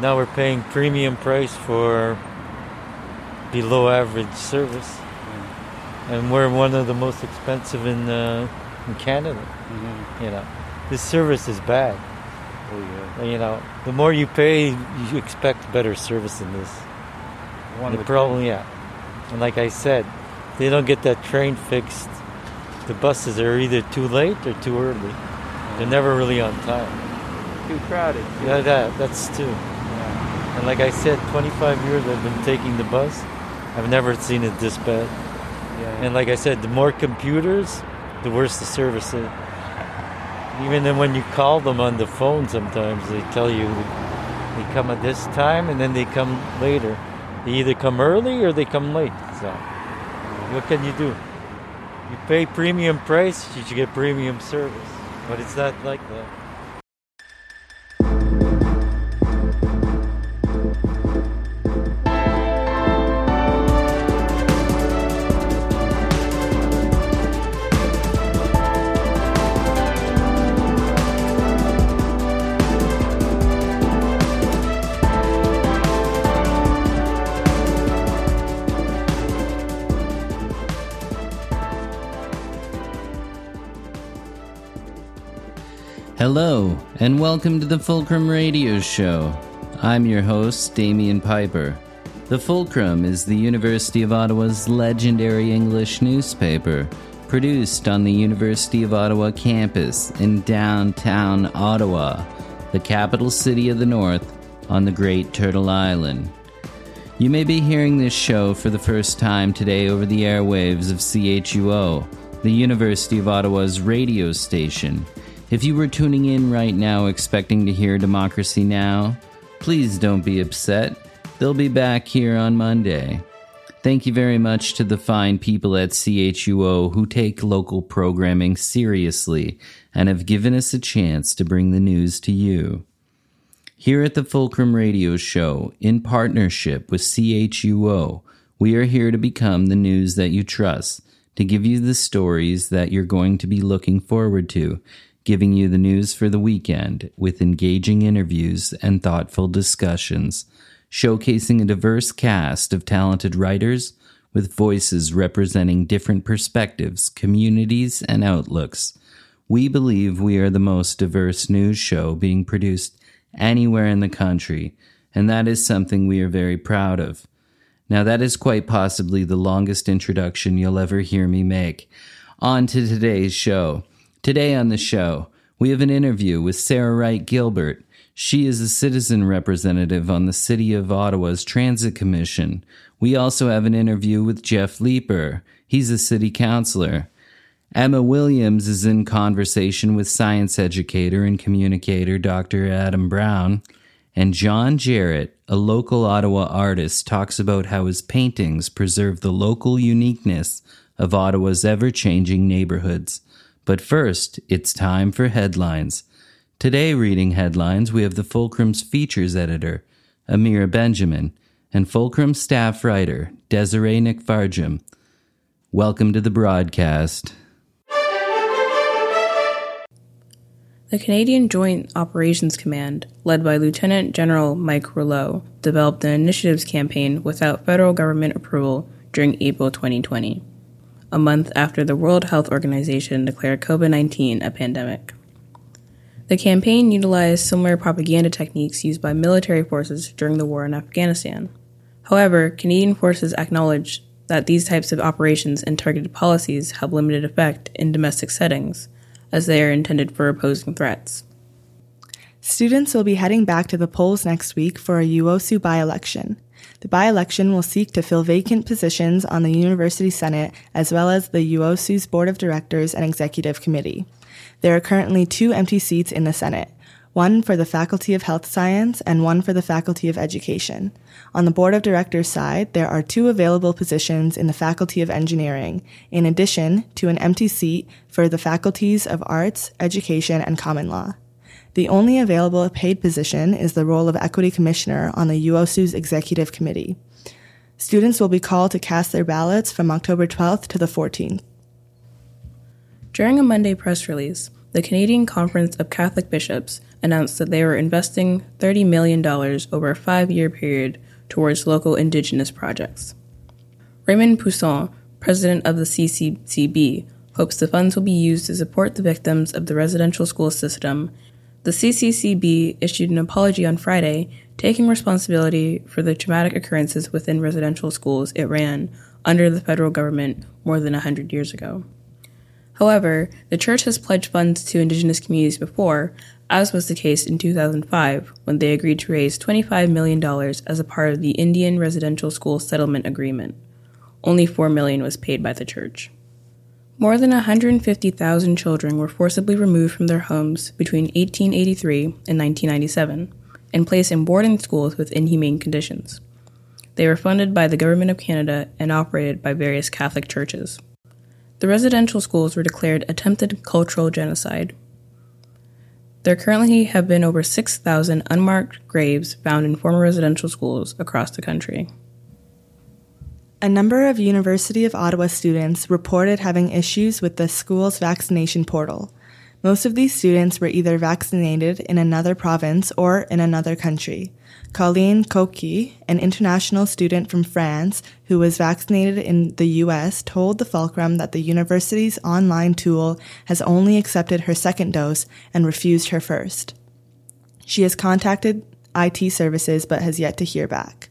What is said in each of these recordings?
Now we're paying premium price for below average service, and we're one of the most expensive in uh, in Canada. Mm-hmm. You know, this service is bad. Oh yeah. You know, the more you pay, you expect better service than this. One the problem, yeah. And like I said, they don't get that train fixed. The buses are either too late or too early. They're never really on time. too crowded. Yeah, that that's too. And like I said, 25 years I've been taking the bus. I've never seen it this bad. Yeah. And like I said, the more computers, the worse the service is. Even then, when you call them on the phone, sometimes they tell you they come at this time and then they come later. They either come early or they come late. So, what can you do? You pay premium price, you should get premium service. But it's not like that. Hello, and welcome to the Fulcrum Radio Show. I'm your host, Damian Piper. The Fulcrum is the University of Ottawa's legendary English newspaper, produced on the University of Ottawa campus in downtown Ottawa, the capital city of the North on the Great Turtle Island. You may be hearing this show for the first time today over the airwaves of CHUO, the University of Ottawa's radio station. If you were tuning in right now expecting to hear Democracy Now!, please don't be upset. They'll be back here on Monday. Thank you very much to the fine people at CHUO who take local programming seriously and have given us a chance to bring the news to you. Here at the Fulcrum Radio Show, in partnership with CHUO, we are here to become the news that you trust, to give you the stories that you're going to be looking forward to, giving you the news for the weekend with engaging interviews and thoughtful discussions, showcasing a diverse cast of talented writers with voices representing different perspectives, communities, and outlooks. We believe we are the most diverse news show being produced anywhere in the country, and that is something we are very proud of. Now, that is quite possibly the longest introduction you'll ever hear me make. On to today's show. Today on the show, we have an interview with Sarah Wright Gilbert. She is a citizen representative on the City of Ottawa's Transit Commission. We also have an interview with Jeff Leiper. He's a city councillor. Emma Williams is in conversation with science educator and communicator Dr. Adam Brown. And John Jarrett, a local Ottawa artist, talks about how his paintings preserve the local uniqueness of Ottawa's ever changing neighborhoods. But first, it's time for headlines. Today, reading headlines, we have the Fulcrum's features editor, Amira Benjamin, and Fulcrum staff writer, Desiree Nickfarjum. Welcome to the broadcast. The Canadian Joint Operations Command, led by Lieutenant General Mike Rouleau, developed an initiatives campaign without federal government approval during April 2020, a month after the World Health Organization declared COVID 19 a pandemic. The campaign utilized similar propaganda techniques used by military forces during the war in Afghanistan. However, Canadian forces acknowledged that these types of operations and targeted policies have limited effect in domestic settings as they are intended for opposing threats. Students will be heading back to the polls next week for a UOSU by election. The by election will seek to fill vacant positions on the University Senate as well as the UOSU's Board of Directors and Executive Committee. There are currently two empty seats in the Senate one for the Faculty of Health Science and one for the Faculty of Education. On the Board of Directors side, there are two available positions in the Faculty of Engineering, in addition to an empty seat for the Faculties of Arts, Education, and Common Law. The only available paid position is the role of Equity Commissioner on the UOSU's Executive Committee. Students will be called to cast their ballots from October 12th to the 14th. During a Monday press release, the Canadian Conference of Catholic Bishops announced that they were investing $30 million over a five year period towards local Indigenous projects. Raymond Poisson, president of the CCCB, hopes the funds will be used to support the victims of the residential school system. The CCCB issued an apology on Friday, taking responsibility for the traumatic occurrences within residential schools it ran under the federal government more than 100 years ago. However, the church has pledged funds to indigenous communities before, as was the case in 2005 when they agreed to raise $25 million as a part of the Indian Residential School Settlement Agreement. Only 4 million was paid by the church. More than 150,000 children were forcibly removed from their homes between 1883 and 1997 and placed in boarding schools with inhumane conditions. They were funded by the Government of Canada and operated by various Catholic churches. The residential schools were declared attempted cultural genocide. There currently have been over 6,000 unmarked graves found in former residential schools across the country. A number of University of Ottawa students reported having issues with the school's vaccination portal. Most of these students were either vaccinated in another province or in another country. Colleen Koki, an international student from France who was vaccinated in the US, told the Fulcrum that the university's online tool has only accepted her second dose and refused her first. She has contacted IT services but has yet to hear back.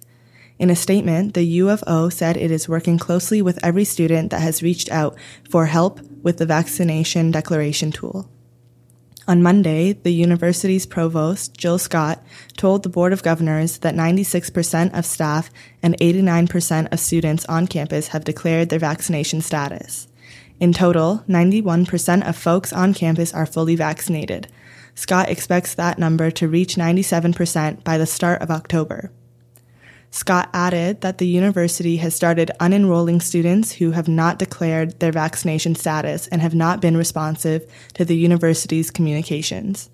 In a statement, the U of O said it is working closely with every student that has reached out for help with the vaccination declaration tool. On Monday, the university's provost, Jill Scott, told the Board of Governors that 96% of staff and 89% of students on campus have declared their vaccination status. In total, 91% of folks on campus are fully vaccinated. Scott expects that number to reach 97% by the start of October. Scott added that the university has started unenrolling students who have not declared their vaccination status and have not been responsive to the university's communications.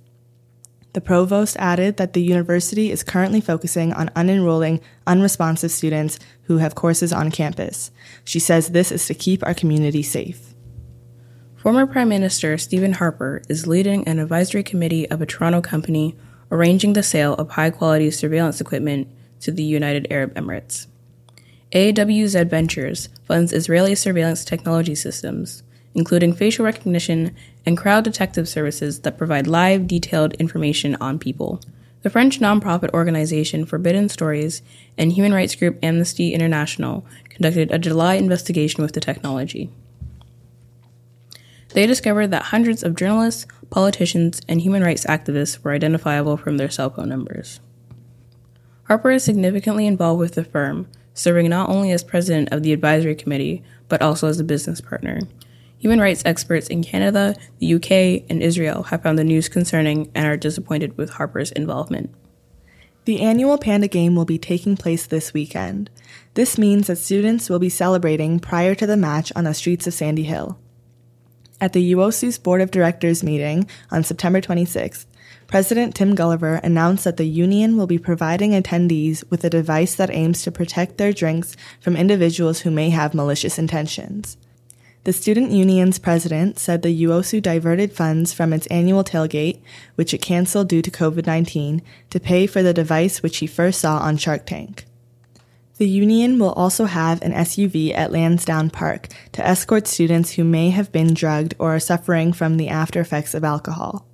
The provost added that the university is currently focusing on unenrolling unresponsive students who have courses on campus. She says this is to keep our community safe. Former Prime Minister Stephen Harper is leading an advisory committee of a Toronto company arranging the sale of high quality surveillance equipment to the United Arab Emirates. AWZ Ventures funds Israeli surveillance technology systems, including facial recognition and crowd detective services that provide live, detailed information on people. The French nonprofit organization Forbidden Stories and human rights group Amnesty International conducted a July investigation with the technology. They discovered that hundreds of journalists, politicians, and human rights activists were identifiable from their cell phone numbers. Harper is significantly involved with the firm, serving not only as president of the advisory committee, but also as a business partner. Human rights experts in Canada, the UK, and Israel have found the news concerning and are disappointed with Harper's involvement. The annual Panda Game will be taking place this weekend. This means that students will be celebrating prior to the match on the streets of Sandy Hill. At the UOSU's Board of Directors meeting on September 26th, President Tim Gulliver announced that the union will be providing attendees with a device that aims to protect their drinks from individuals who may have malicious intentions. The student union's president said the UOSU diverted funds from its annual tailgate, which it canceled due to COVID 19, to pay for the device which he first saw on Shark Tank. The union will also have an SUV at Lansdowne Park to escort students who may have been drugged or are suffering from the after effects of alcohol.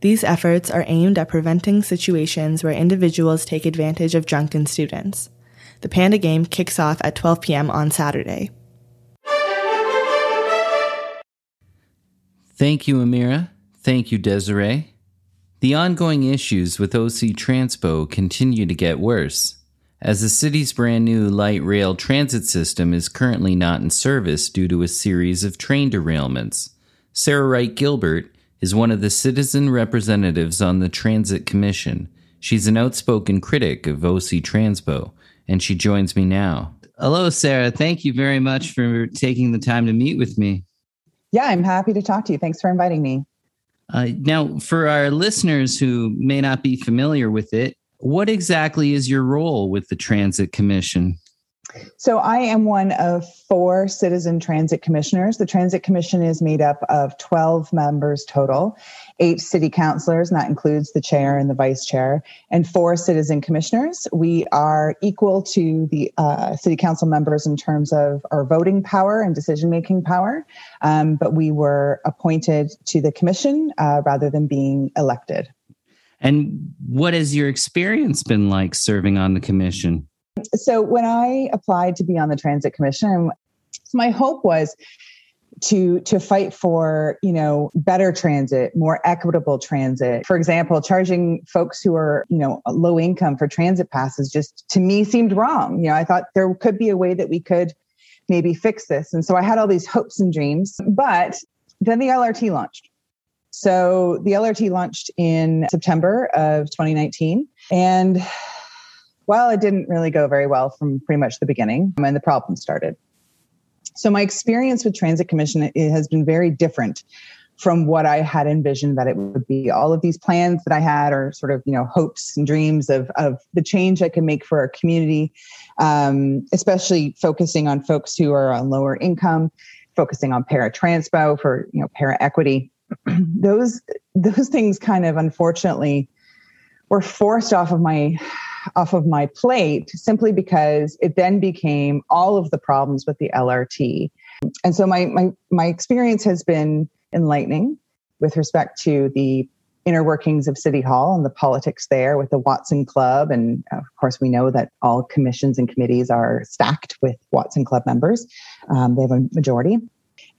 These efforts are aimed at preventing situations where individuals take advantage of drunken students. The Panda Game kicks off at 12 p.m. on Saturday. Thank you, Amira. Thank you, Desiree. The ongoing issues with OC Transpo continue to get worse, as the city's brand new light rail transit system is currently not in service due to a series of train derailments. Sarah Wright Gilbert, is one of the citizen representatives on the Transit Commission. She's an outspoken critic of OC Transpo, and she joins me now. Hello, Sarah. Thank you very much for taking the time to meet with me. Yeah, I'm happy to talk to you. Thanks for inviting me. Uh, now, for our listeners who may not be familiar with it, what exactly is your role with the Transit Commission? So I am one of four citizen transit commissioners. The Transit Commission is made up of 12 members total, eight city councilors, and that includes the chair and the vice chair, and four citizen commissioners. We are equal to the uh, city council members in terms of our voting power and decision making power, um, but we were appointed to the commission uh, rather than being elected. And what has your experience been like serving on the commission? So when I applied to be on the Transit Commission, my hope was to to fight for you know better transit more equitable transit. For example charging folks who are you know low income for transit passes just to me seemed wrong. You know i thought there could be a way that we could maybe fix this. And so i had all these hopes and dreams but then the lrt launched. So the lrt launched in september of 2019 and well, it didn't really go very well from pretty much the beginning when the problem started. So my experience with Transit Commission has been very different from what I had envisioned that it would be. All of these plans that I had are sort of, you know, hopes and dreams of, of the change I can make for our community, um, especially focusing on folks who are on lower income, focusing on para-transpo for, you know, para-equity. those, those things kind of unfortunately were forced off of my off of my plate simply because it then became all of the problems with the LRT. And so my my my experience has been enlightening with respect to the inner workings of City Hall and the politics there with the Watson Club. And of course, we know that all commissions and committees are stacked with Watson Club members. Um, they have a majority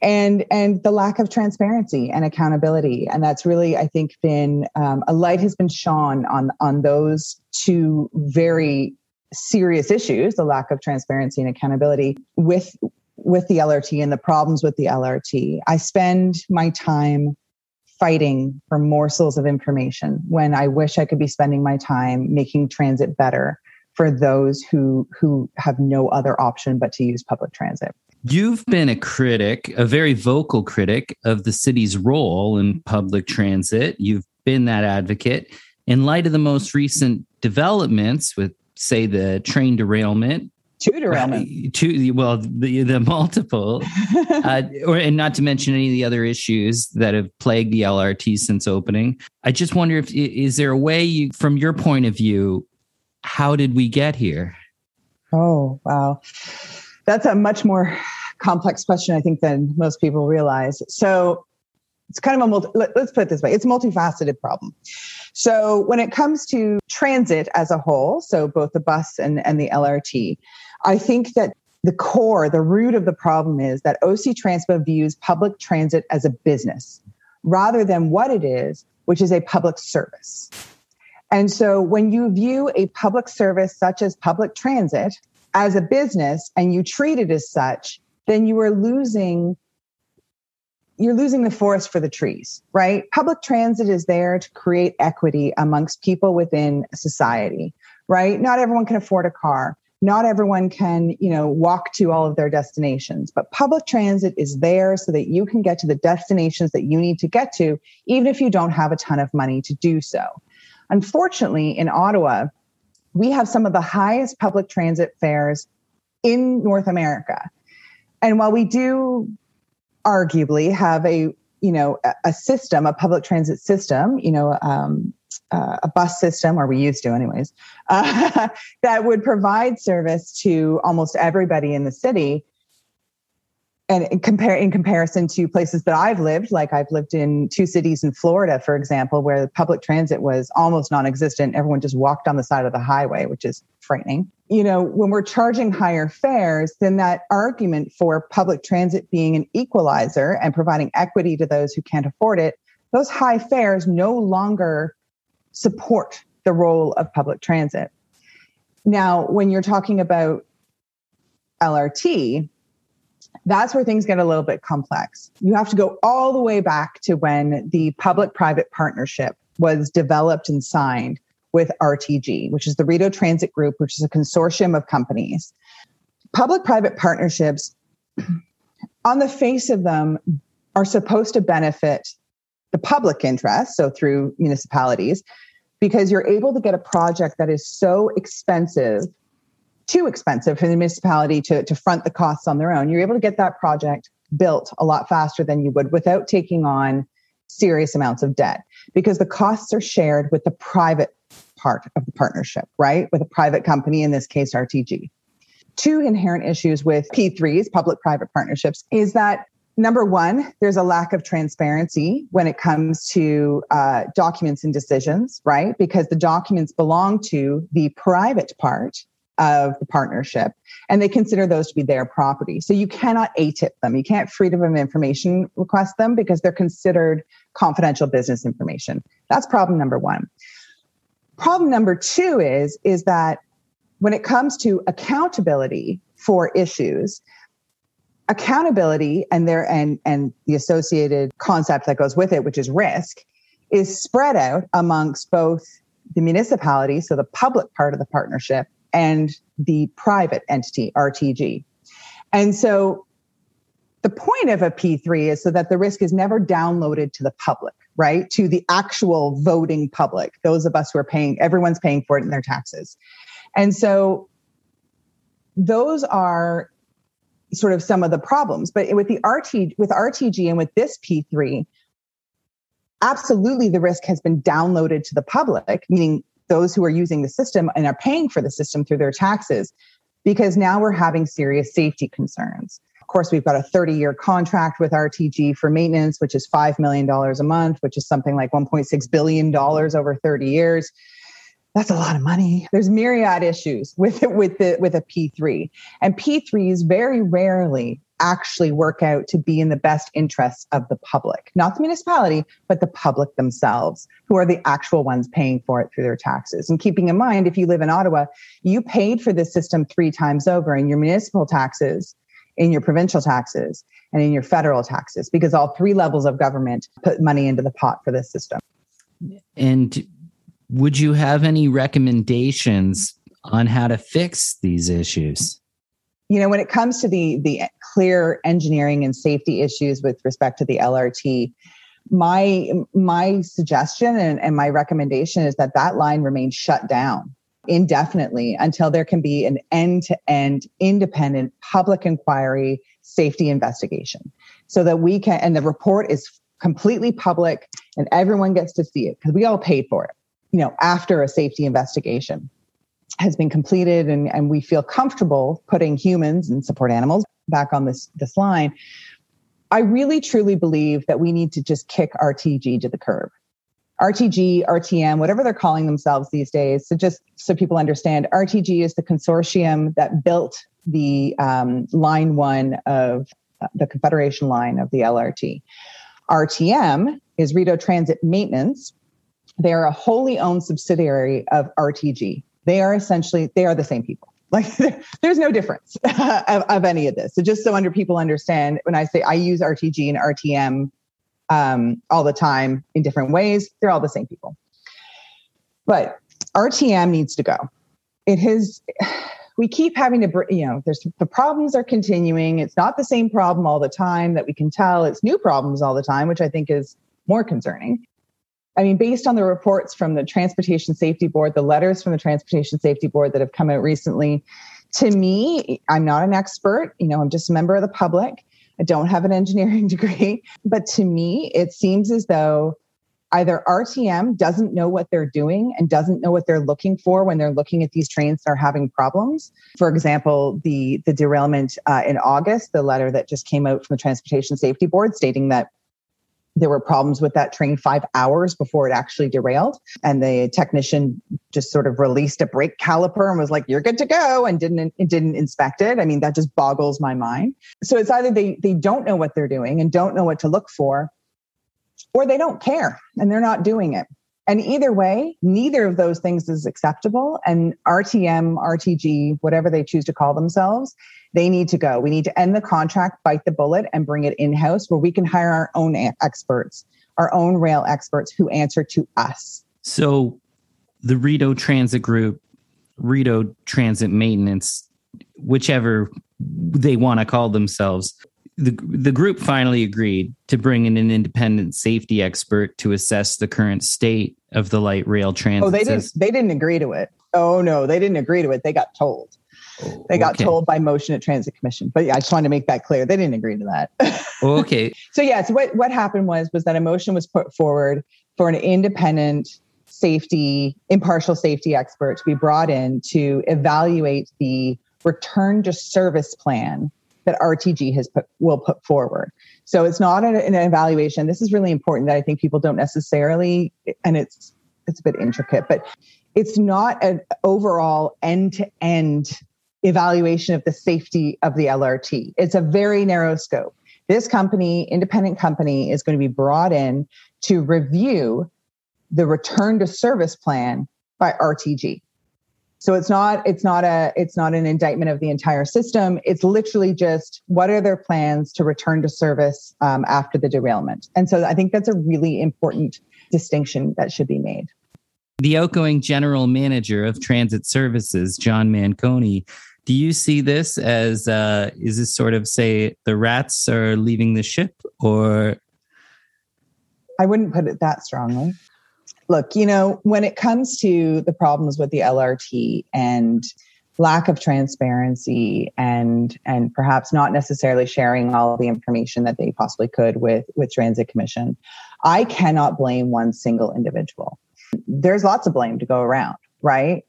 and and the lack of transparency and accountability. And that's really i think been um, a light has been shone on on those two very serious issues the lack of transparency and accountability with with the lrt and the problems with the lrt i spend my time fighting for morsels of information when i wish i could be spending my time making transit better for those who who have no other option but to use public transit You've been a critic, a very vocal critic of the city's role in public transit. You've been that advocate. In light of the most recent developments with, say, the train derailment, two derailment, two well, the the multiple, uh, or and not to mention any of the other issues that have plagued the LRT since opening. I just wonder if is there a way, you, from your point of view, how did we get here? Oh wow that's a much more complex question, I think, than most people realize. So it's kind of a multi, let, us put it this way it's a multifaceted problem. So when it comes to transit as a whole, so both the bus and, and the LRT, I think that the core, the root of the problem is that OC Transpo views public transit as a business rather than what it is, which is a public service. And so when you view a public service such as public transit as a business and you treat it as such, then you are losing you're losing the forest for the trees, right? Public transit is there to create equity amongst people within society, right? Not everyone can afford a car. Not everyone can, you know, walk to all of their destinations, but public transit is there so that you can get to the destinations that you need to get to, even if you don't have a ton of money to do so. Unfortunately, in Ottawa, we have some of the highest public transit fares in North America. And while we do arguably have a you know a system, a public transit system, you know, um, uh, a bus system, or we used to, anyways, uh, that would provide service to almost everybody in the city and in compare in comparison to places that I've lived, like I've lived in two cities in Florida, for example, where public transit was almost non-existent. Everyone just walked on the side of the highway, which is frightening. You know, when we're charging higher fares, then that argument for public transit being an equalizer and providing equity to those who can't afford it, those high fares no longer support the role of public transit. Now, when you're talking about LRT, that's where things get a little bit complex. You have to go all the way back to when the public private partnership was developed and signed with RTG, which is the Rideau Transit Group, which is a consortium of companies. Public private partnerships, on the face of them, are supposed to benefit the public interest, so through municipalities, because you're able to get a project that is so expensive too expensive for the municipality to, to front the costs on their own. You're able to get that project built a lot faster than you would without taking on serious amounts of debt because the costs are shared with the private part of the partnership, right? With a private company, in this case, RTG. Two inherent issues with P3s, public private partnerships, is that number one, there's a lack of transparency when it comes to uh, documents and decisions, right? Because the documents belong to the private part of the partnership and they consider those to be their property. So you cannot ATIP them. You can't freedom of information request them because they're considered confidential business information. That's problem number one. Problem number two is, is that when it comes to accountability for issues, accountability and there and and the associated concept that goes with it, which is risk, is spread out amongst both the municipality, so the public part of the partnership, and the private entity, RTG. And so the point of a P3 is so that the risk is never downloaded to the public, right? To the actual voting public, those of us who are paying, everyone's paying for it in their taxes. And so those are sort of some of the problems. But with the RT, with RTG and with this P3, absolutely the risk has been downloaded to the public, meaning those who are using the system and are paying for the system through their taxes, because now we're having serious safety concerns. Of course, we've got a 30 year contract with RTG for maintenance, which is $5 million a month, which is something like $1.6 billion over 30 years. That's a lot of money. There's myriad issues with it, with the, with a P3. And P3s very rarely actually work out to be in the best interests of the public, not the municipality, but the public themselves, who are the actual ones paying for it through their taxes. And keeping in mind, if you live in Ottawa, you paid for this system three times over in your municipal taxes, in your provincial taxes, and in your federal taxes, because all three levels of government put money into the pot for this system. And would you have any recommendations on how to fix these issues? You know when it comes to the the clear engineering and safety issues with respect to the lrt my my suggestion and, and my recommendation is that that line remains shut down indefinitely until there can be an end-to-end independent public inquiry safety investigation so that we can and the report is completely public and everyone gets to see it because we all paid for it you know after a safety investigation has been completed and, and we feel comfortable putting humans and support animals back on this, this line, I really truly believe that we need to just kick RTG to the curb. RTG, RTM, whatever they're calling themselves these days. So just so people understand, RTG is the consortium that built the um, line one of uh, the Confederation line of the LRT. RTM is Rideau Transit Maintenance. They are a wholly owned subsidiary of RTG they are essentially they are the same people. Like there's no difference of, of, any of this. So just so under people understand when i say i use rtg and rtm um, all the time in different ways they're all the same people. But rtm needs to go. It has we keep having to you know there's the problems are continuing. It's not the same problem all the time that we can tell. It's new problems all the time which i think is more concerning I mean, based on the reports from the Transportation Safety Board, the letters from the Transportation Safety Board that have come out recently, to me, I'm not an expert. You know, I'm just a member of the public. I don't have an engineering degree. But to me, it seems as though either RTM doesn't know what they're doing and doesn't know what they're looking for when they're looking at these trains that are having problems. For example, the the derailment uh, in August, the letter that just came out from the Transportation Safety Board stating that there were problems with that train five hours before it actually derailed. And the technician just sort of released a brake caliper and was like, you're good to go and didn't, didn't inspect it. I mean, that just boggles my mind. So it's either they, they don't know what they're doing and don't know what to look for, or they don't care and they're not doing it. And either way, neither of those things is acceptable. And RTM, RTG, whatever they choose to call themselves, they need to go. We need to end the contract, bite the bullet, and bring it in house where we can hire our own experts, our own rail experts who answer to us. So the Rideau Transit Group, Rideau Transit Maintenance, whichever they want to call themselves, the, the group finally agreed to bring in an independent safety expert to assess the current state of the light rail transit. Oh, they didn't. They didn't agree to it. Oh no, they didn't agree to it. They got told. Oh, they got Okay. told by motion at Transit Commission. But yeah, I just wanted to make that clear. They didn't agree to that. Oh, okay. so yes, what what happened was was that a motion was put forward for an independent safety, impartial safety expert to be brought in to evaluate the return to service plan that RTG has put will put forward. So it's not an, an evaluation. This is really important that I think people don't necessarily, and it's it's a bit intricate, but it's not an overall end to end evaluation of the safety of the LRT. It's a very narrow scope. This company, independent company, is going to be brought in to review the return to service plan by RTG. So it's not it's not a it's not an indictment of the entire system. It's literally just what are their plans to return to service um, after the derailment. And so I think that's a really important distinction that should be made. The outgoing general manager of transit services, John Manconi, do you see this as uh, is this sort of say the rats are leaving the ship, or I wouldn't put it that strongly. Look, you know, when it comes to the problems with the LRT and lack of transparency and and perhaps not necessarily sharing all the information that they possibly could with with Transit Commission, I cannot blame one single individual. There's lots of blame to go around, right?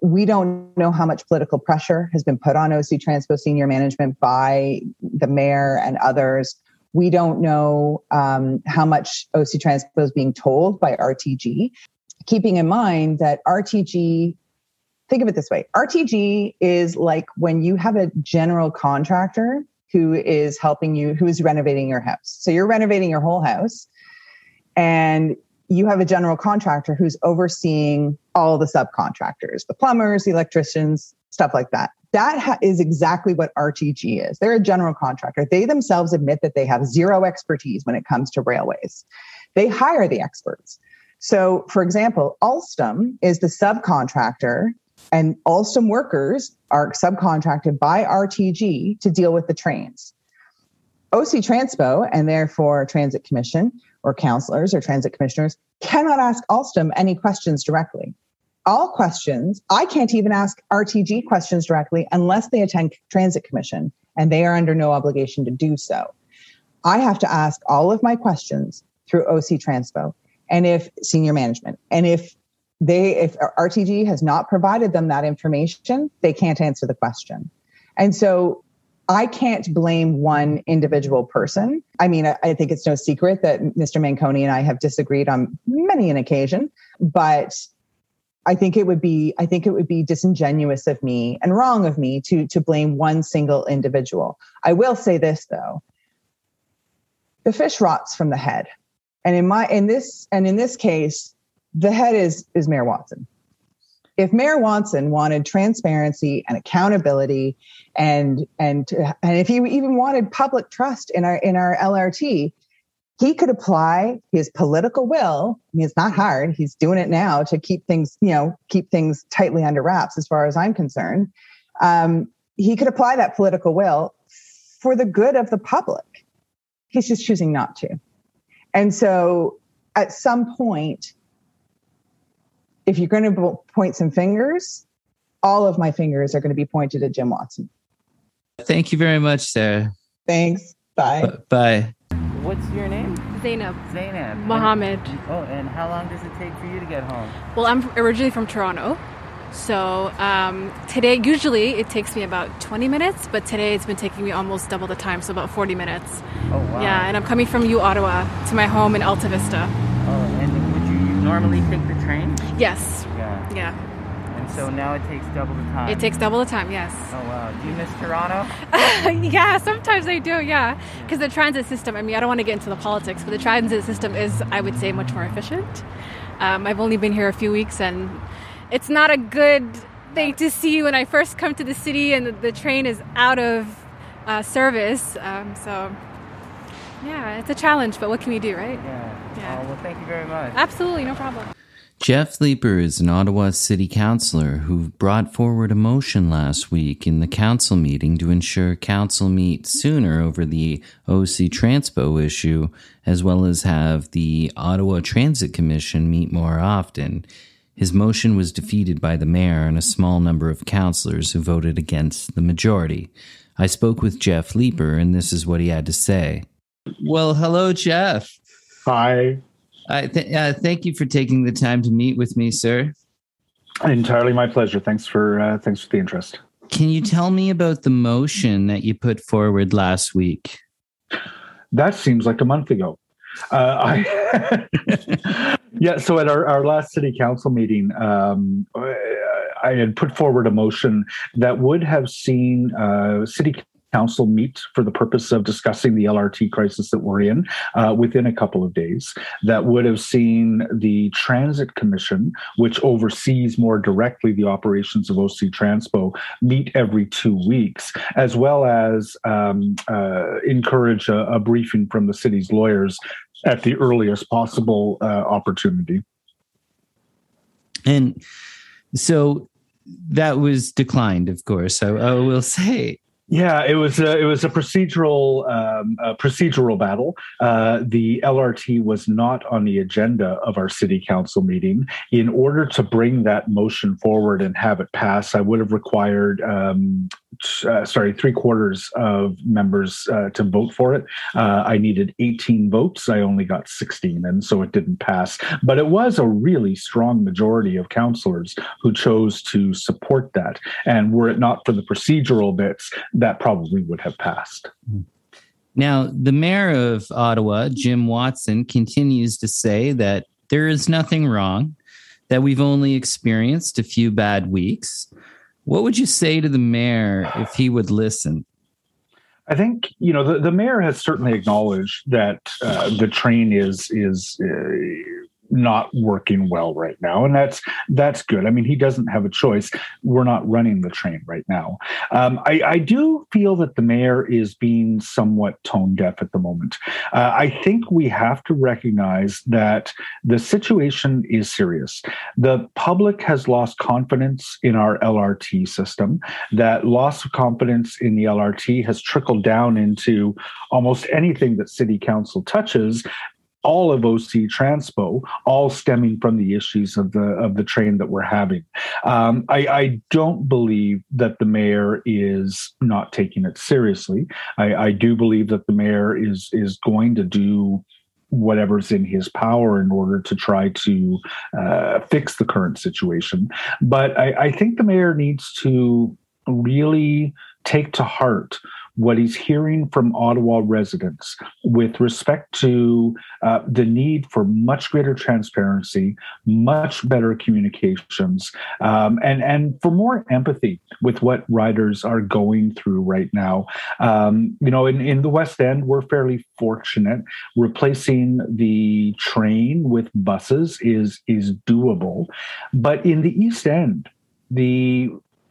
We don't know how much political pressure has been put on OC Transpo senior management by the mayor and others we don't know um, how much OC Transpo is being told by RTG. Keeping in mind that RTG, think of it this way RTG is like when you have a general contractor who is helping you, who is renovating your house. So you're renovating your whole house and you have a general contractor who's overseeing all the subcontractors, the plumbers, the electricians, stuff like that. That ha- is exactly what RTG is. They're a general contractor. They themselves admit that they have zero expertise when it comes to railways. They hire the experts. So, for example, Alstom is the subcontractor, and Alstom workers are subcontracted by RTG to deal with the trains. OC Transpo, and therefore Transit Commission or counselors or transit commissioners, cannot ask Alstom any questions directly all questions. I can't even ask RTG questions directly unless they attend Transit Commission, and they are under no obligation to do so. I have to ask all of my questions through OC Transpo and if senior management. And if they if RTG has not provided them that information, they can't answer the question. And so I can't blame one individual person. I mean, I, think it's no secret that Mr. Manconi and I have disagreed on many an occasion, but I think it would be I think it would be disingenuous of me and wrong of me to to blame one single individual. I will say this though. The fish rots from the head. And in my in this and in this case, the head is is Mayor Watson. If Mayor Watson wanted transparency and accountability and and and if he even wanted public trust in our in our LRT, he could apply his political will. I mean, it's not hard. He's doing it now to keep things, you know, keep things tightly under wraps, as far as I'm concerned. Um, he could apply that political will for the good of the public. He's just choosing not to. And so, at some point, if you're going to point some fingers, all of my fingers are going to be pointed at Jim Watson. Thank you very much, Sarah. Thanks. Bye. B- bye. What's your name? Zainab Zainab. Mohammed. Oh, and how long does it take for you to get home? Well, I'm originally from Toronto. So um, today, usually it takes me about 20 minutes, but today it's been taking me almost double the time, so about 40 minutes. Oh, wow. Yeah, and I'm coming from U Ottawa to my home in Alta Vista. Oh, and would you normally take the train? Yes, Yeah. yeah. And so now it takes double the time. It takes double the time, yes. Oh, wow. Do you miss Toronto? yeah, sometimes I do, yeah. Because the transit system, I mean, I don't want to get into the politics, but the transit system is, I would say, much more efficient. Um, I've only been here a few weeks, and it's not a good thing to see when I first come to the city and the, the train is out of uh, service. Um, so, yeah, it's a challenge, but what can we do, right? Yeah. Yeah. Oh, well, thank you very much. Absolutely, no problem. Jeff Leiper is an Ottawa city councillor who brought forward a motion last week in the council meeting to ensure council meet sooner over the OC Transpo issue, as well as have the Ottawa Transit Commission meet more often. His motion was defeated by the mayor and a small number of councillors who voted against the majority. I spoke with Jeff Leiper, and this is what he had to say. Well, hello, Jeff. Hi. I th- uh, thank you for taking the time to meet with me, sir. Entirely my pleasure. Thanks for uh, thanks for the interest. Can you tell me about the motion that you put forward last week? That seems like a month ago. Uh, I yeah. So at our, our last city council meeting, um, I had put forward a motion that would have seen uh, city council meet for the purpose of discussing the LRT crisis that we're in uh, within a couple of days. That would have seen the Transit Commission, which oversees more directly the operations of OC Transpo, meet every two weeks, as well as um, uh, encourage a, a, briefing from the city's lawyers at the earliest possible uh, opportunity. And so that was declined, of course. I, I will say yeah, it was a, it was a procedural um, a procedural battle. Uh, the LRT was not on the agenda of our city council meeting. In order to bring that motion forward and have it pass, I would have required um, uh, sorry three quarters of members uh, to vote for it. Uh, I needed 18 votes. I only got 16, and so it didn't pass. But it was a really strong majority of councillors who chose to support that. And were it not for the procedural bits that probably would have passed. Now, the mayor of Ottawa, Jim Watson, continues to say that there is nothing wrong, that we've only experienced a few bad weeks. What would you say to the mayor if he would listen? I think you know the, the mayor has certainly acknowledged that uh, the train is is uh, not working well right now and that's that's good. I mean he doesn't have a choice. We're not running the train right now. Um, I, I, do feel that the mayor is being somewhat tone deaf at the moment. Uh, i think we have to recognize that the situation is serious. The public has lost confidence in our lrt system. That loss of confidence in the lrt has trickled down into almost anything that city council touches all of OC Transpo, all stemming from the issues of the of the train that we're having. Um, I, I, don't believe that the mayor is not taking it seriously. I, I do believe that the mayor is is going to do whatever's in his power in order to try to uh, fix the current situation. But I, I think the mayor needs to really take to heart what he's hearing from Ottawa residents with respect to uh, the need for much greater transparency, much better communications, um, and and for more empathy with what riders are going through right now. Um, you know, in, in the West End, we're fairly fortunate. Replacing the train with buses is is doable, but in the East End, the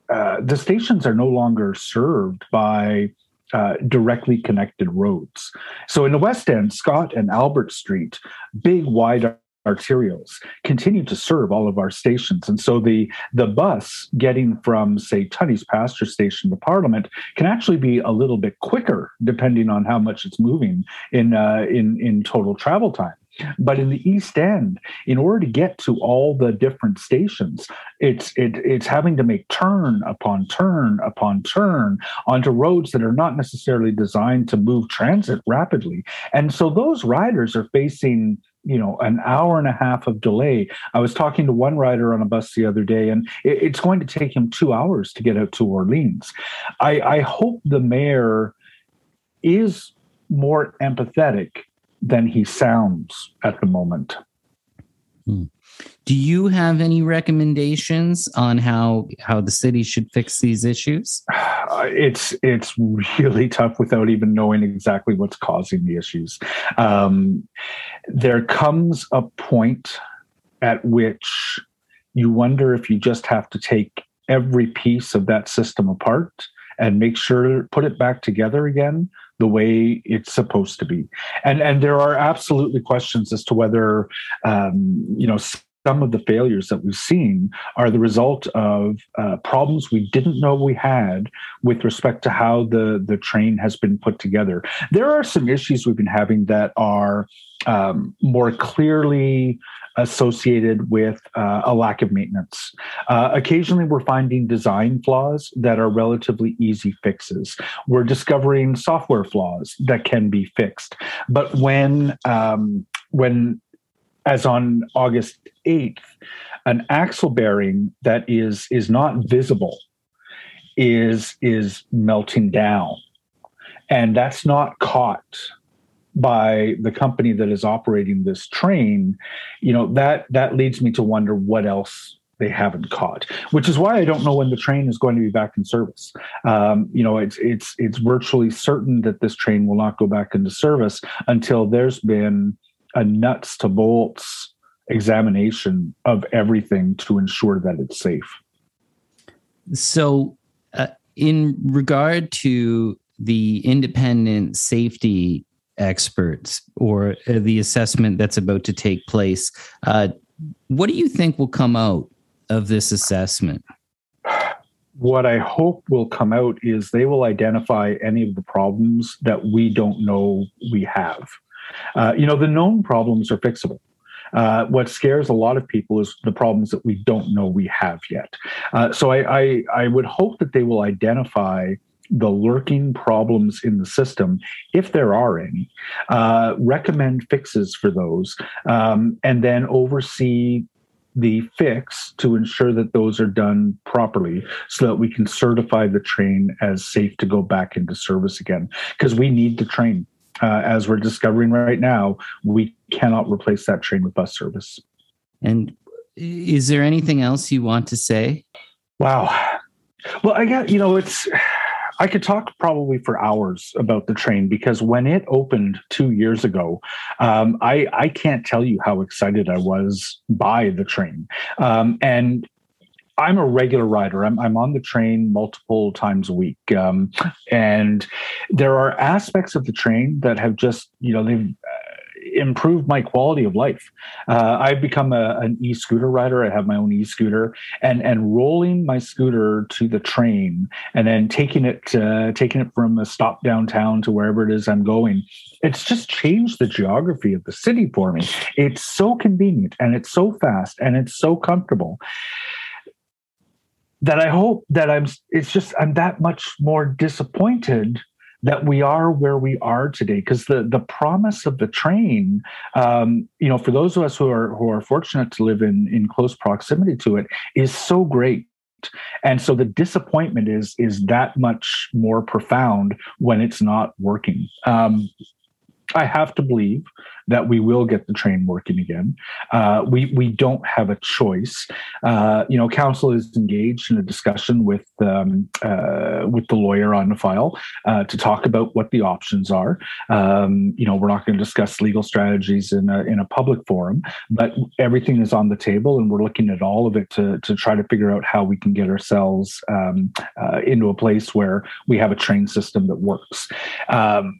uh, the stations are no longer served by uh, directly connected roads. So in the West End, Scott and Albert Street, big wide arterials continue to serve all of our stations and so the the bus getting from say Tunney's pasture station to parliament can actually be a little bit quicker depending on how much it's moving in uh, in in total travel time but in the East End, in order to get to all the different stations, it's it, it's having to make turn upon turn upon turn onto roads that are not necessarily designed to move transit rapidly. And so those riders are facing you know an hour and a half of delay i was talking to one rider on a bus the other day and it, it's going to take him two hours to get out to orleans i, I hope the mayor is more empathetic than he sounds at the moment. Hmm. Do you have any recommendations on how how the city should fix these issues? It's it's really tough without even knowing exactly what's causing the issues. Um, there comes a point at which you wonder if you just have to take every piece of that system apart and make sure put it back together again the way it's supposed to be. And and there are absolutely questions as to whether um, you know some of the failures that we've seen are the result of uh, problems we didn't know we had with respect to how the, the train has been put together. There are some issues we've been having that are um, more clearly associated with uh, a lack of maintenance. Uh, occasionally, we're finding design flaws that are relatively easy fixes. We're discovering software flaws that can be fixed. But when um, when as on August 8th, an axle bearing that is is not visible is is melting down. And that's not caught by the company that is operating this train, you know, that that leads me to wonder what else they haven't caught, which is why I don't know when the train is going to be back in service. Um, you know, it's it's it's virtually certain that this train will not go back into service until there's been a nuts to bolts examination of everything to ensure that it's safe. So, uh, in regard to the independent safety experts or uh, the assessment that's about to take place, uh, what do you think will come out of this assessment? What I hope will come out is they will identify any of the problems that we don't know we have. Uh, you know, the known problems are fixable. Uh, what scares a lot of people is the problems that we don't know we have yet. Uh, so I, I, I would hope that they will identify the lurking problems in the system, if there are any, uh, recommend fixes for those, um, and then oversee the fix to ensure that those are done properly so that we can certify the train as safe to go back into service again because we need the train uh, as we're discovering right now, we cannot replace that train with bus service. And is there anything else you want to say? Wow. Well, I got, you know, it's, I could talk probably for hours about the train because when it opened two years ago, um, I, I can't tell you how excited I was by the train. Um, and I'm a regular rider. I'm, I'm on the train multiple times a week. Um, and there are aspects of the train that have just, you know, they've uh, improved my quality of life. Uh, I've become a, an e-scooter rider. I have my own e-scooter and, and rolling my scooter to the train and then taking it, uh, taking it from a stop downtown to wherever it is I'm going. It's just changed the geography of the city for me. It's so convenient and it's so fast and it's so comfortable that I hope that I'm it's just I'm that much more disappointed that we are where we are today. Because the the promise of the train um, you know for those of us who are who are fortunate to live in in close proximity to it is so great. And so the disappointment is is that much more profound when it's not working. Um, I have to believe that we will get the train working again. Uh, we we don't have a choice. Uh, you know, council is engaged in a discussion with um, uh, with the lawyer on the file uh, to talk about what the options are. Um, you know, we're not going to discuss legal strategies in a, in a public forum, but everything is on the table, and we're looking at all of it to to try to figure out how we can get ourselves um, uh, into a place where we have a train system that works. Um,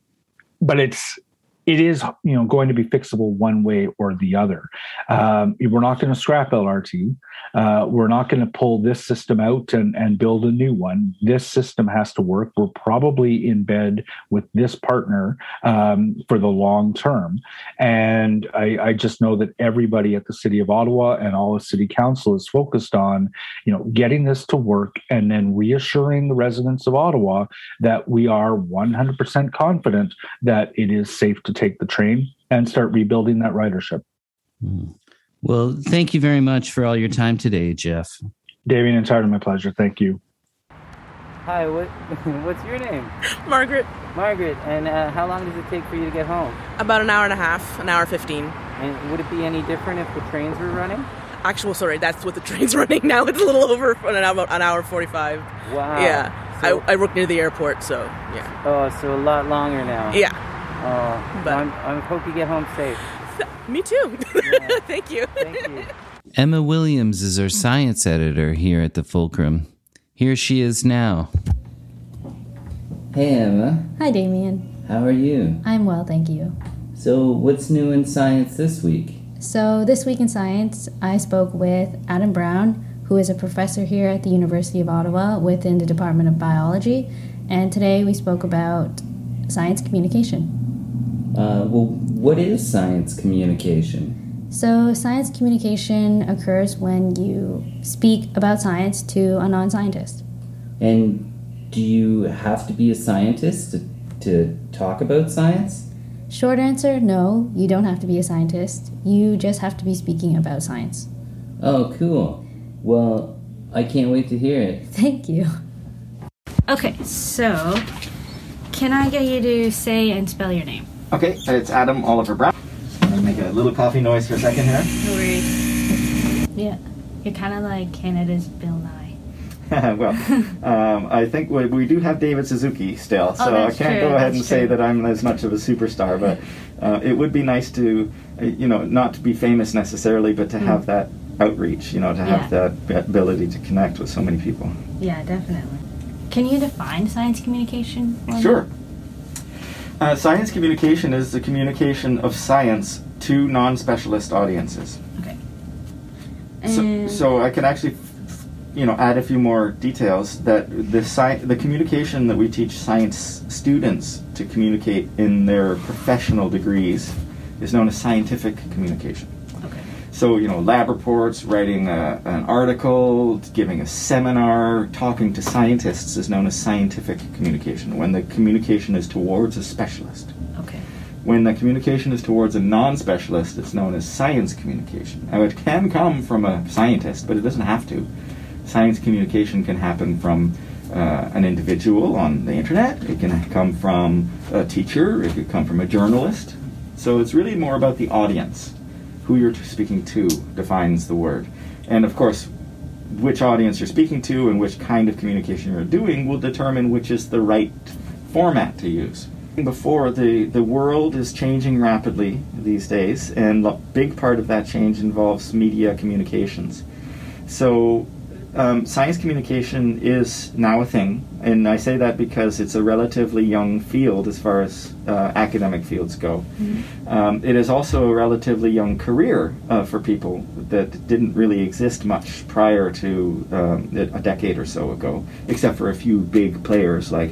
but it's it is you know going to be fixable one way or the other. Um, we're not going to scrap LRT. Uh, we're not going to pull this system out and, and build a new one. This system has to work. We're probably in bed with this partner um, for the long term. And I, I, just know that everybody at the City of Ottawa and all the City Council is focused on, you know, getting this to work and then reassuring the residents of Ottawa that we are 100% confident that it is safe to take the train and start rebuilding that ridership. Mm. Well, thank you very much for all your time today, Jeff. Damien, it's entirely my pleasure. Thank you. Hi, what, what's your name? Margaret. Margaret, and uh, how long does it take for you to get home? About an hour and a half, an hour 15. And would it be any different if the trains were running? Actual, sorry, that's what the train's running now. It's a little over an hour, an hour 45. Wow. Yeah. So, I, I work near the airport, so yeah. Oh, so a lot longer now. Yeah. Oh, but I hope you get home safe. Me too. Yeah. Thank you. Thank you. Emma Williams is our science editor here at the Fulcrum. Here she is now. Hey, Emma. Hi, Damien. How are you? I'm well, thank you. So, what's new in science this week? So, this week in science, I spoke with Adam Brown, who is a professor here at the University of Ottawa within the Department of Biology, and today we spoke about science communication. Uh, well, what is science communication? So, science communication occurs when you speak about science to a non scientist. And do you have to be a scientist to, to talk about science? Short answer no, you don't have to be a scientist. You just have to be speaking about science. Oh, cool. Well, I can't wait to hear it. Thank you. Okay, so can I get you to say and spell your name? Okay, it's Adam Oliver Brown. I'm gonna make a little coffee noise for a second here. No worries. Yeah, you're kind of like Canada's Bill Nye. well, um, I think we, we, do have David Suzuki still, so oh, I can't true, go ahead and true. say that I'm as much of a superstar, but uh, it would be nice to, uh, you know, not to be famous necessarily, but to mm. have that outreach, you know, to have yeah. that ability to connect with so many people. Yeah, definitely. Can you define science communication? Sure. Uh, science communication is the communication of science to non-specialist audiences. Okay. So, so I can actually you know add a few more details that the sci- the communication that we teach science students to communicate in their professional degrees is known as scientific communication. So you know lab reports, writing a, an article, giving a seminar, talking to scientists is known as scientific communication. When the communication is towards a specialist. Okay. When the communication is towards a non-specialist, it's known as science communication. Now it can come from a scientist, but it doesn't have to science communication can happen from uh, an individual on the internet, it can come from a teacher, it could come from a journalist. So it's really more about the audience. Who you're speaking to defines the word. And of course, which audience you're speaking to and which kind of communication you're doing will determine which is the right format to use. Before, the, the world is changing rapidly these days, and a big part of that change involves media communications. So um, science communication is now a thing, and I say that because it's a relatively young field as far as uh, academic fields go. Mm-hmm. Um, it is also a relatively young career uh, for people that didn't really exist much prior to um, a decade or so ago, except for a few big players like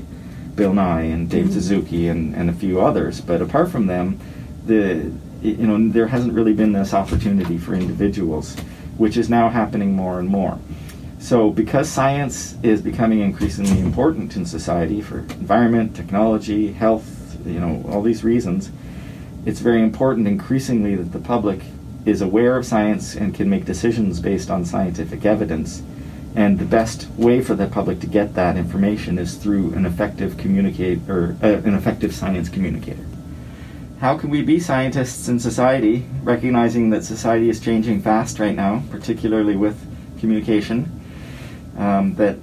Bill Nye and Dave Mm-hmm. Suzuki and, and a few others. But apart from them, the you know there hasn't really been this opportunity for individuals, which is now happening more and more. So, because science is becoming increasingly important in society for environment, technology, health, you know, all these reasons, it's very important increasingly that the public is aware of science and can make decisions based on scientific evidence. And the best way for the public to get that information is through an effective communicate or uh, an effective science communicator. How can we be scientists in society, recognizing that society is changing fast right now, particularly with communication? Um, that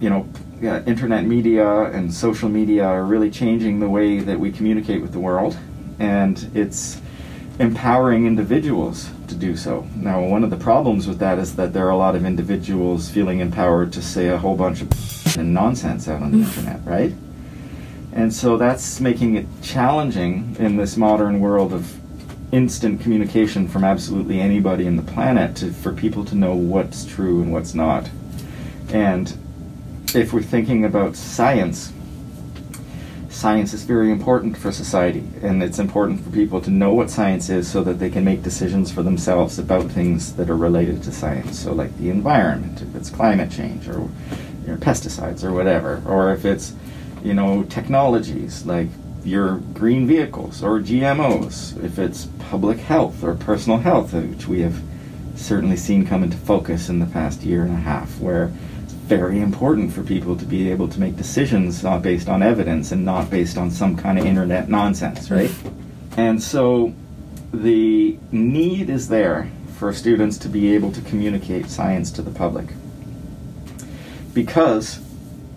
you know uh, internet media and social media are really changing the way that we communicate with the world and it's empowering individuals to do so. Now one of the problems with that is that there are a lot of individuals feeling empowered to say a whole bunch of nonsense out on the internet right? And so that's making it challenging in this modern world of instant communication from absolutely anybody in the planet to, for people to know what's true and what's not and if we're thinking about science, science is very important for society, and it's important for people to know what science is so that they can make decisions for themselves about things that are related to science. So, like the environment, if it's climate change or you know, pesticides or whatever, or if it's you know technologies like your green vehicles or GMOs, if it's public health or personal health, which we have certainly seen come into focus in the past year and a half, where very important for people to be able to make decisions uh, based on evidence and not based on some kind of internet nonsense, right? And so the need is there for students to be able to communicate science to the public. Because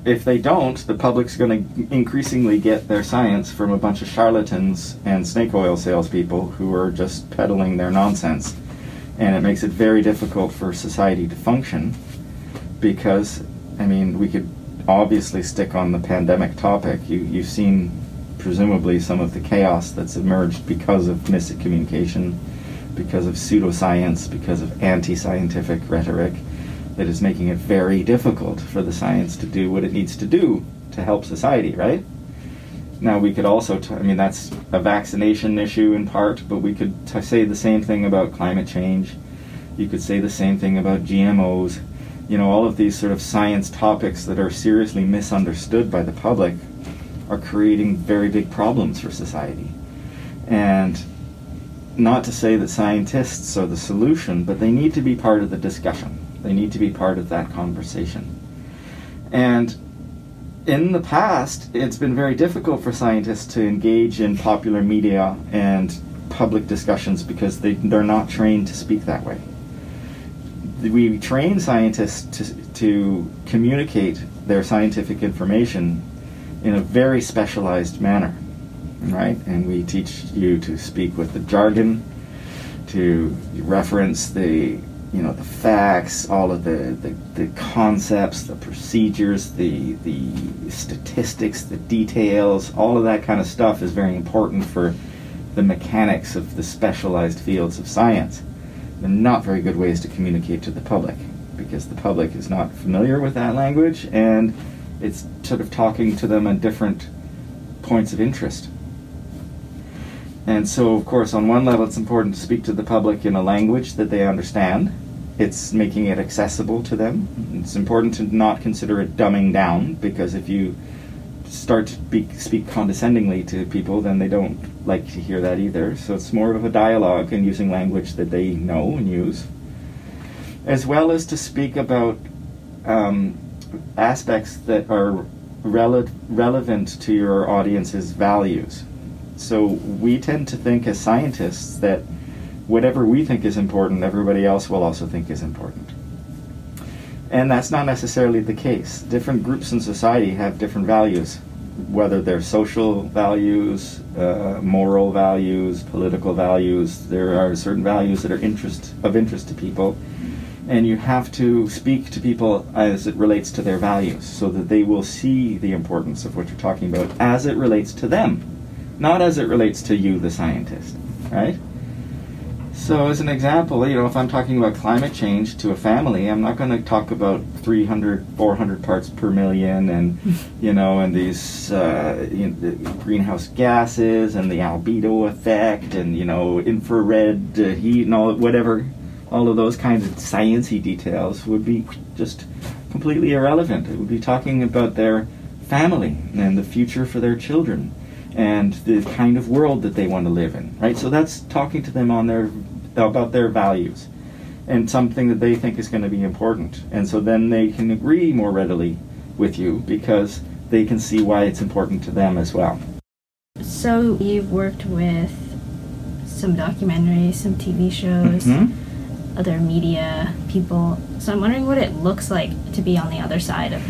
if they don't, the public's going to increasingly get their science from a bunch of charlatans and snake oil salespeople who are just peddling their nonsense. And it makes it very difficult for society to function because I mean we could obviously stick on the pandemic topic. You you've seen presumably some of the chaos that's emerged because of miscommunication because of pseudoscience, because of anti scientific rhetoric that is making it very difficult for the science to do what it needs to do to help society, right? Now, we could also, t- I mean, that's a vaccination issue in part, but we could t- say the same thing about climate change. You could say the same thing about GMOs. You know, all of these sort of science topics that are seriously misunderstood by the public are creating very big problems for society. And not to say that scientists are the solution, but they need to be part of the discussion. They need to be part of that conversation. And in the past, it's been very difficult for scientists to engage in popular media and public discussions because they, they're not trained to speak that way. We train scientists to, to communicate their scientific information in a very specialized manner, right? And we teach you to speak with the jargon, to reference the you know the facts, all of the, the, the concepts, the procedures, the the statistics, the details, all of that kind of stuff is very important for the mechanics of the specialized fields of science. Not very good ways to communicate to the public because the public is not familiar with that language and it's sort of talking to them at different points of interest. And so, of course, on one level, it's important to speak to the public in a language that they understand. It's making it accessible to them. It's important to not consider it dumbing down because if you start to speak, speak condescendingly to people, then they don't like to hear that either. So it's more of a dialogue and using language that they know and use, as well as to speak about um, aspects that are rele- relevant to your audience's values. So we tend to think as scientists that whatever we think is important, everybody else will also think is important. And that's not necessarily the case. Different groups in society have different values, whether they're social values, uh, moral values, political values. There are certain values that are interest of interest to people, and you have to speak to people as it relates to their values, so that they will see the importance of what you're talking about as it relates to them, not as it relates to you, the scientist, right? So, as an example, you know, if I'm talking about climate change to a family, I'm not going to talk about 300, 400 parts per million and, you know, and these uh, you know, greenhouse gases and the albedo effect and, you know, infrared uh, heat and all, whatever, all of those kinds of sciencey details would be just completely irrelevant. It would be talking about their family and the future for their children and the kind of world that they want to live in, right? So that's talking to them on their about their values and something that they think is going to be important. And so then they can agree more readily with you because they can see why it's important to them as well. So you've worked with some documentaries, some TV shows, Mhm. other media people. So I'm wondering what it looks like to be on the other side of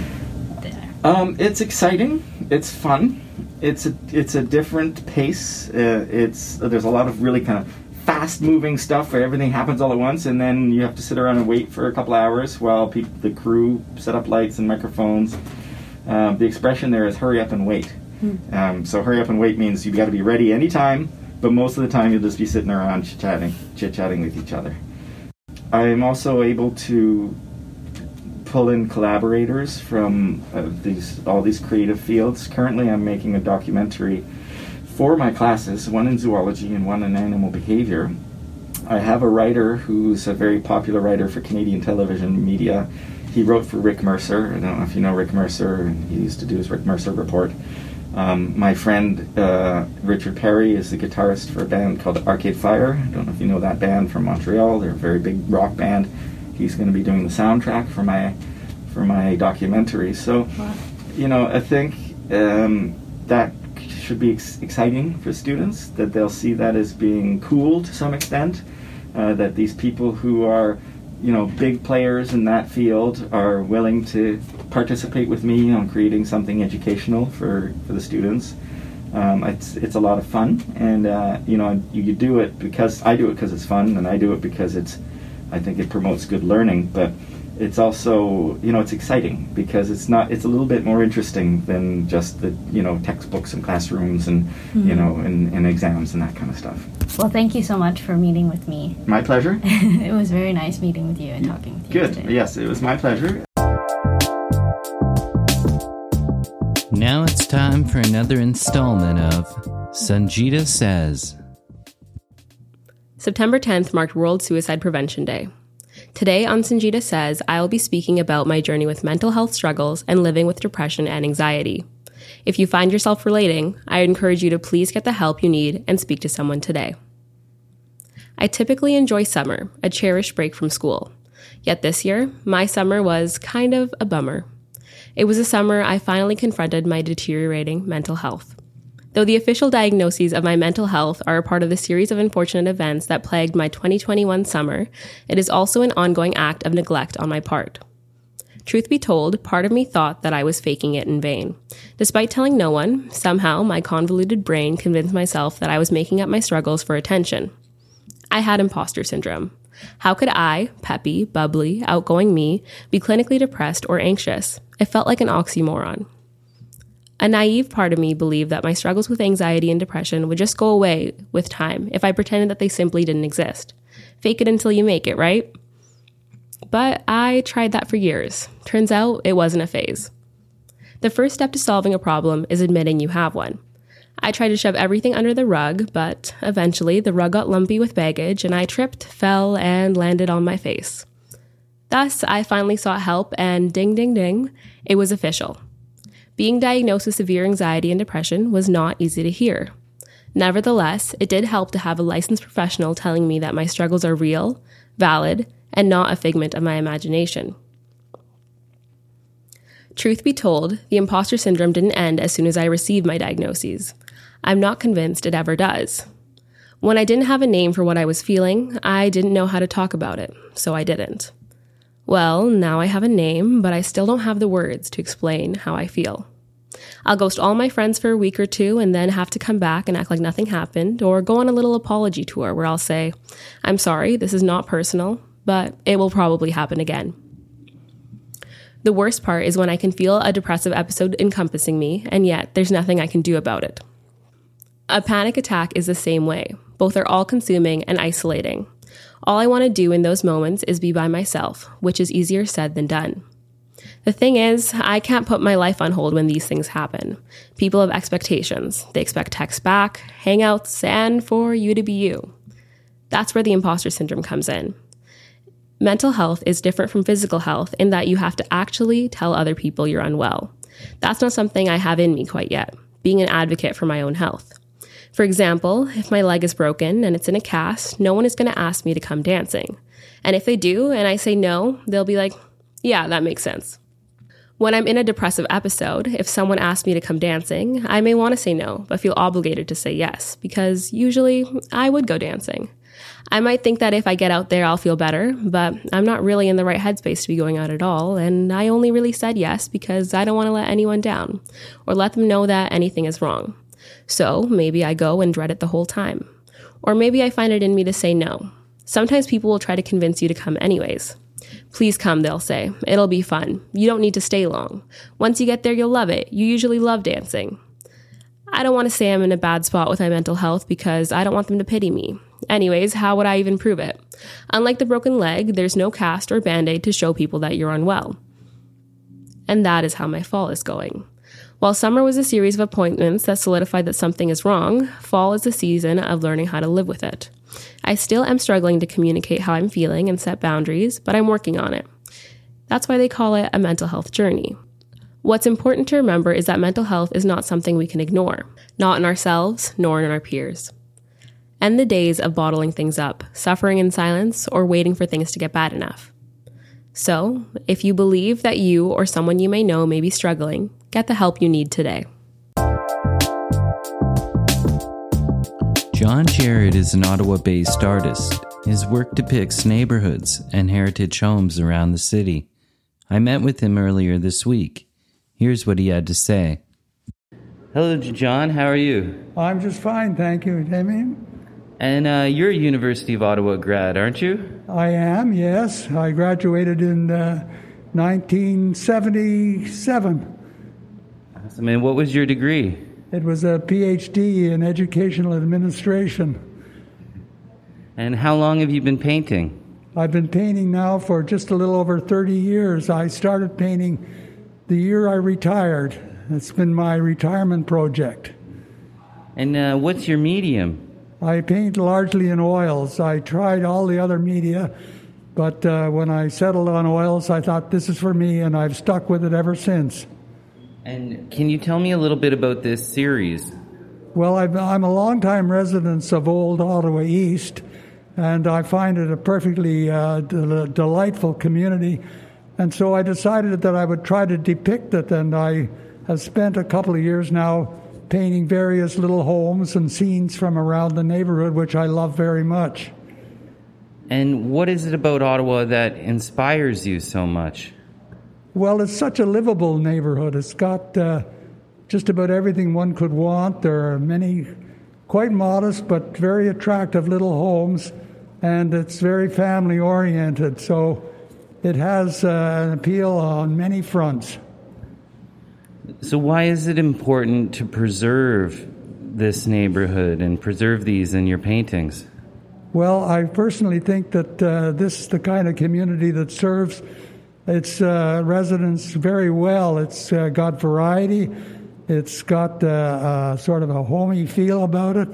there. Um, it's exciting. It's fun. It's a it's a different pace. Uh, it's there's a lot of really kind of fast moving stuff where everything happens all at once, and then you have to sit around and wait for a couple hours while people, the crew set up lights and microphones. Um, the expression there is "hurry up and wait." Um, so hurry up and wait means you've got to be ready anytime, but most of the time you'll just be sitting around chit chatting, chit chatting with each other. I'm also able to pull in collaborators from uh, these all these creative fields. Currently, I'm making a documentary for my classes, one in zoology and one in animal behavior. I have a writer who's a very popular writer for Canadian television media. He wrote for Rick Mercer. I don't know if you know Rick Mercer. He used to do his Rick Mercer report. Um, my friend uh, Richard Parry is the guitarist for a band called Arcade Fire. I don't know if you know that band from Montreal. They're a very big rock band. He's going to be doing the soundtrack for my for my documentary. So, you know, I think um, that should be ex- exciting for students. That they'll see that as being cool to some extent. Uh, that these people who are you know, big players in that field are willing to participate with me on creating something educational for, for the students. Um, it's it's a lot of fun, and uh, you know, you, you do it because I do it because it's fun, and I do it because it's, I think it promotes good learning. But it's also you know it's exciting because it's not it's a little bit more interesting than just the you know textbooks and classrooms and mm-hmm. you know and, and exams and that kind of stuff. Well thank you so much for meeting with me. My pleasure. It was very nice meeting with you and talking with you good. today. yes it was my pleasure. Now it's time for another installment of sanjita says. September 10th marked world suicide prevention day Today on Sanjita Says, I will be speaking about my journey with mental health struggles and living with depression and anxiety. If you find yourself relating, I encourage you to please get the help you need and speak to someone today. I typically enjoy summer, a cherished break from school. Yet this year, my summer was kind of a bummer. It was a summer I finally confronted my deteriorating mental health. Though the official diagnoses of my mental health are a part of the series of unfortunate events that plagued my 2021 summer, it is also an ongoing act of neglect on my part. Truth be told, part of me thought that I was faking it in vain. Despite telling no one, somehow my convoluted brain convinced myself that I was making up my struggles for attention. I had imposter syndrome. How could I, peppy, bubbly, outgoing me, be clinically depressed or anxious? It felt like an oxymoron. A naive part of me believed that my struggles with anxiety and depression would just go away with time if I pretended that they simply didn't exist. Fake it until you make it, right? But I tried that for years. Turns out it wasn't a phase. The first step to solving a problem is admitting you have one. I tried to shove everything under the rug, but eventually the rug got lumpy with baggage and I tripped, fell, and landed on my face. Thus, I finally sought help, and ding, ding, ding, it was official. Being diagnosed with severe anxiety and depression was not easy to hear. Nevertheless, it did help to have a licensed professional telling me that my struggles are real, valid, and not a figment of my imagination. Truth be told, the imposter syndrome didn't end as soon as I received my diagnoses. I'm not convinced it ever does. When I didn't have a name for what I was feeling, I didn't know how to talk about it, so I didn't. Well, now I have a name, but I still don't have the words to explain how I feel. I'll ghost all my friends for a week or two and then have to come back and act like nothing happened, or go on a little apology tour where I'll say, I'm sorry, this is not personal, but it will probably happen again. The worst part is when I can feel a depressive episode encompassing me, and yet there's nothing I can do about it. A panic attack is the same way. Both are all consuming and isolating. All I want to do in those moments is be by myself, which is easier said than done. The thing is, I can't put my life on hold when these things happen. People have expectations. They expect texts back, hangouts, and for you to be you. That's where the imposter syndrome comes in. Mental health is different from physical health in that you have to actually tell other people you're unwell. That's not something I have in me quite yet, being an advocate for my own health. For example, if my leg is broken and it's in a cast, no one is going to ask me to come dancing. And if they do and I say no, they'll be like, yeah, that makes sense. When I'm in a depressive episode, if someone asks me to come dancing, I may want to say no, but feel obligated to say yes, because usually I would go dancing. I might think that if I get out there, I'll feel better, but I'm not really in the right headspace to be going out at all, and I only really said yes because I don't want to let anyone down or let them know that anything is wrong. So maybe I go and dread it the whole time. Or maybe I find it in me to say no. Sometimes people will try to convince you to come anyways. Please come, they'll say. It'll be fun. You don't need to stay long. Once you get there, you'll love it. You usually love dancing. I don't want to say I'm in a bad spot with my mental health because I don't want them to pity me. Anyways, how would I even prove it? Unlike the broken leg, there's no cast or band aid to show people that you're unwell. And that is how my fall is going. While summer was a series of appointments that solidified that something is wrong, fall is a season of learning how to live with it. I still am struggling to communicate how I'm feeling and set boundaries, but I'm working on it. That's why they call it a mental health journey. What's important to remember is that mental health is not something we can ignore, not in ourselves nor in our peers. End the days of bottling things up, suffering in silence, or waiting for things to get bad enough. So, if you believe that you or someone you may know may be struggling, get the help you need today. John Jarrett is an Ottawa based artist. His work depicts neighborhoods and heritage homes around the city. I met with him earlier this week. Here's what he had to say. Hello, John. How are you? I'm just fine, thank you, Damien. And uh, you're a University of Ottawa grad, aren't you? I am, yes. I graduated in uh, 1977. Awesome. And what was your degree? It was a PhD in educational administration. And how long have you been painting? I've been painting now for just a little over 30 years. I started painting the year I retired. It's been my retirement project. And uh, what's your medium? I paint largely in oils. I tried all the other media, but uh, when I settled on oils, I thought this is for me, and I've stuck with it ever since. And can you tell me a little bit about this series? Well, i am a longtime resident of Old Ottawa East, and I find it a perfectly uh, de- delightful community. And so I decided that I would try to depict it, and I have spent a couple of years now painting various little homes and scenes from around the neighborhood, which I love very much. And what is it about Ottawa that inspires you so much? Well, it's such a livable neighborhood. It's got uh, just about everything one could want. There are many quite modest but very attractive little homes, and it's very family oriented. So it has uh, an appeal on many fronts. So, why is it important to preserve this neighborhood and preserve these in your paintings? Well, I personally think that uh, this is the kind of community that serves its uh, residents very well. It's uh, got variety, it's got uh, uh, sort of a homey feel about it.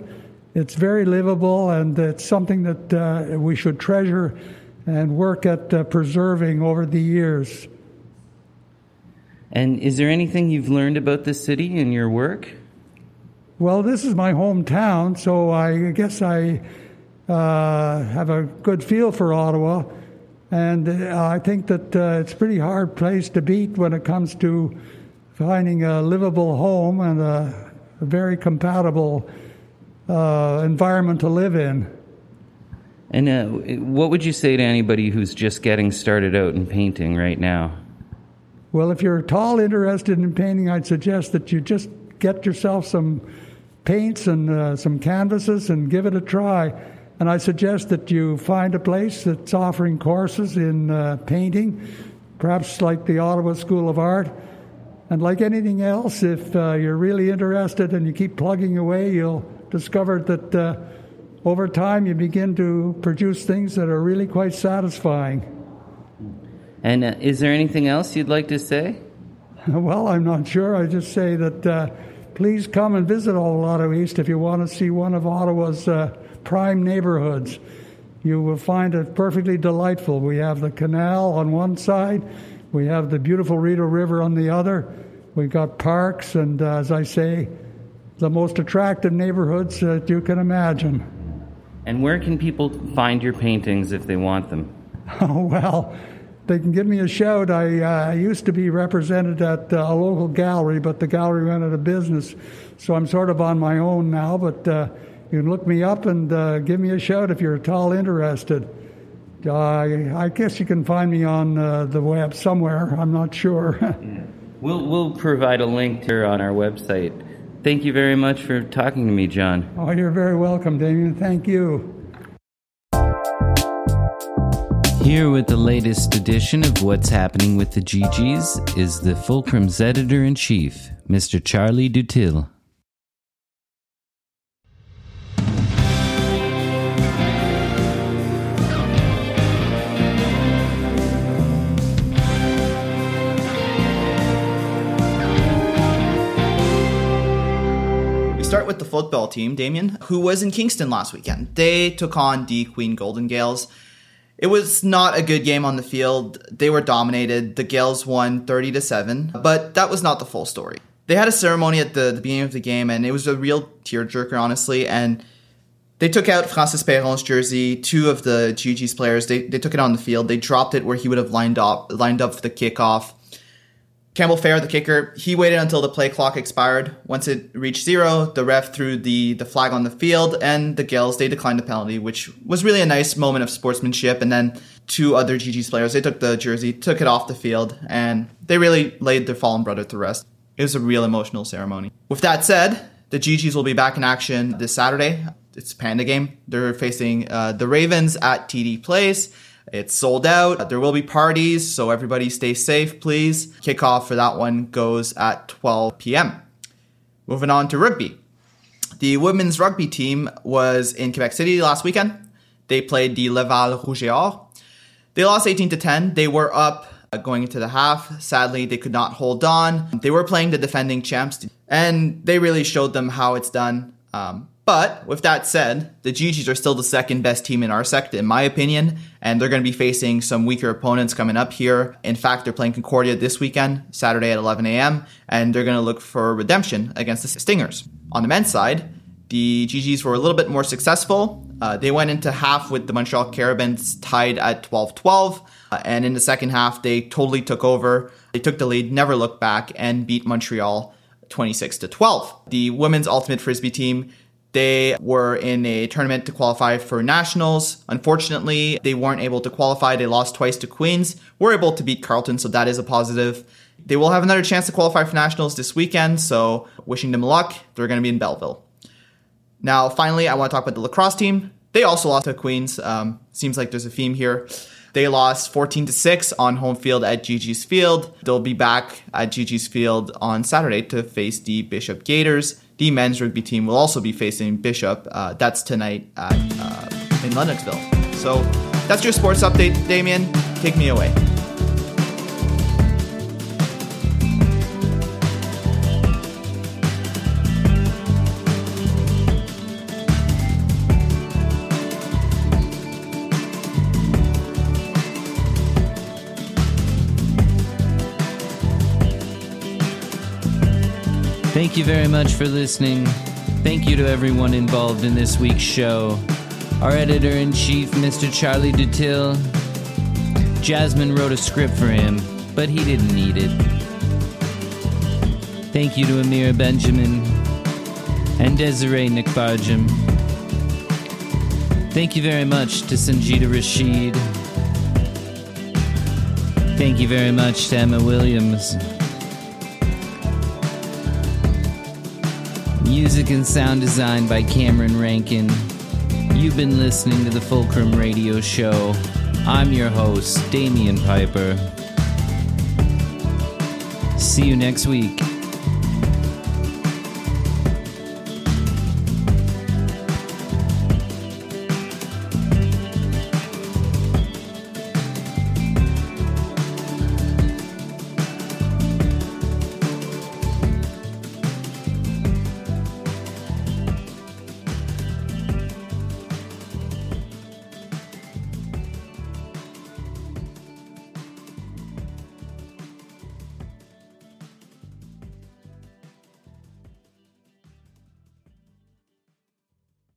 It's very livable, and it's something that uh, we should treasure and work at preserving over the years. And is there anything you've learned about the city in your work? Well, this is my hometown, so I guess I uh, have a good feel for Ottawa. And uh, I think that uh, it's a pretty hard place to beat when it comes to finding a livable home and a, a very compatible uh, environment to live in. And uh, what would you say to anybody who's just getting started out in painting right now? Well, if you're at all interested in painting, I'd suggest that you just get yourself some paints and uh, some canvases and give it a try. And I suggest that you find a place that's offering courses in uh, painting, perhaps like the Ottawa School of Art. And like anything else, if uh, you're really interested and you keep plugging away, you'll discover that uh, over time you begin to produce things that are really quite satisfying. And uh, is there anything else you'd like to say? Well, I'm not sure. I just say that uh, please come and visit Old Ottawa East if you want to see one of Ottawa's uh, prime neighborhoods. You will find it perfectly delightful. We have the canal on one side, we have the beautiful Rideau River on the other. We've got parks, and uh, as I say, the most attractive neighborhoods that you can imagine. And where can people find your paintings if they want them? Oh, well, they can give me a shout. I uh, used to be represented at uh, a local gallery, but the gallery went out of business, so I'm sort of on my own now. But uh, you can look me up and uh, give me a shout if you're at all interested. I guess you can find me on uh, the web somewhere. I'm not sure. we'll we'll provide a link here on our website. Thank you very much for talking to me, John. Oh, you're very welcome, Damien. Thank you. Here with the latest edition of What's Happening with the GGs is the Fulcrum's editor in chief, Mr. Charlie Dutil. With the football team, Damien, who was in Kingston last weekend. They took on the Queen Golden Gaels. It was not a good game on the field. They were dominated. The Gaels won 30 to 7, but that was not the full story. They had a ceremony at the, the beginning of the game, and it was a real tearjerker, honestly. And they took out Francis Perron's jersey. Two of the GG's players, they, they took it on the field. They dropped it where he would have lined up lined up for the kickoff. Campbell Fair, the kicker, he waited until the play clock expired. Once it reached zero, the ref threw the, the flag on the field, and the Gaels, they declined the penalty, which was really a nice moment of sportsmanship. And then two other GG's players, they took the jersey, took it off the field, and they really laid their fallen brother to rest. It was a real emotional ceremony. With that said, the GG's will be back in action this Saturday. it's Panda game. They're facing uh, the Ravens at TD Place. It's sold out. There will be parties, so everybody stay safe, please. Kickoff for that one goes at 12 p.m. Moving on to rugby. The women's rugby team was in Quebec City last weekend. They played the Laval Rouge. They lost 18 to 10. They were up uh, going into the half. Sadly, they could not hold on. They were playing the defending champs, and they really showed them how it's done. Um, but with that said, the GGs are still the second best team in our sector, in my opinion, and they're going to be facing some weaker opponents coming up here. In fact, they're playing Concordia this weekend, Saturday at 11 a.m., and they're going to look for redemption against the Stingers. On the men's side, the GGs were a little bit more successful. Uh, they went into half with the Montreal Carabins tied at 12 12. Uh, and in the second half, they totally took over. They took the lead, never looked back, and beat Montreal 26 to 12. The women's ultimate frisbee team they were in a tournament to qualify for nationals. Unfortunately, they weren't able to qualify. They lost twice to Queens. Were able to beat Carleton, so that is a positive. They will have another chance to qualify for nationals this weekend, so wishing them luck. They're going to be in Belleville. Now, finally, I want to talk about the lacrosse team. They also lost to Queens. Um, seems like there's a theme here. They lost 14 to 6 on home field at GG's Field. They'll be back at GG's Field on Saturday to face the Bishop Gaiters. The men's rugby team will also be facing Bishop. Uh, that's tonight at, uh, in Lennoxville. So that's your sports update, Damien. Take me away. Thank you very much for listening. Thank you to everyone involved in this week's show. Our editor in chief, Mr. Charlie Dutil. Jasmine wrote a script for him, but he didn't need it. Thank you to Amir Benjamin and Desiree Nickbarjam. Thank you very much to Sanjita Rashid. Thank you very much to Emma Williams. Music and sound design by Cameron Rankin. You've been listening to the Fulcrum Radio Show. I'm your host, Damien Piper. See you next week.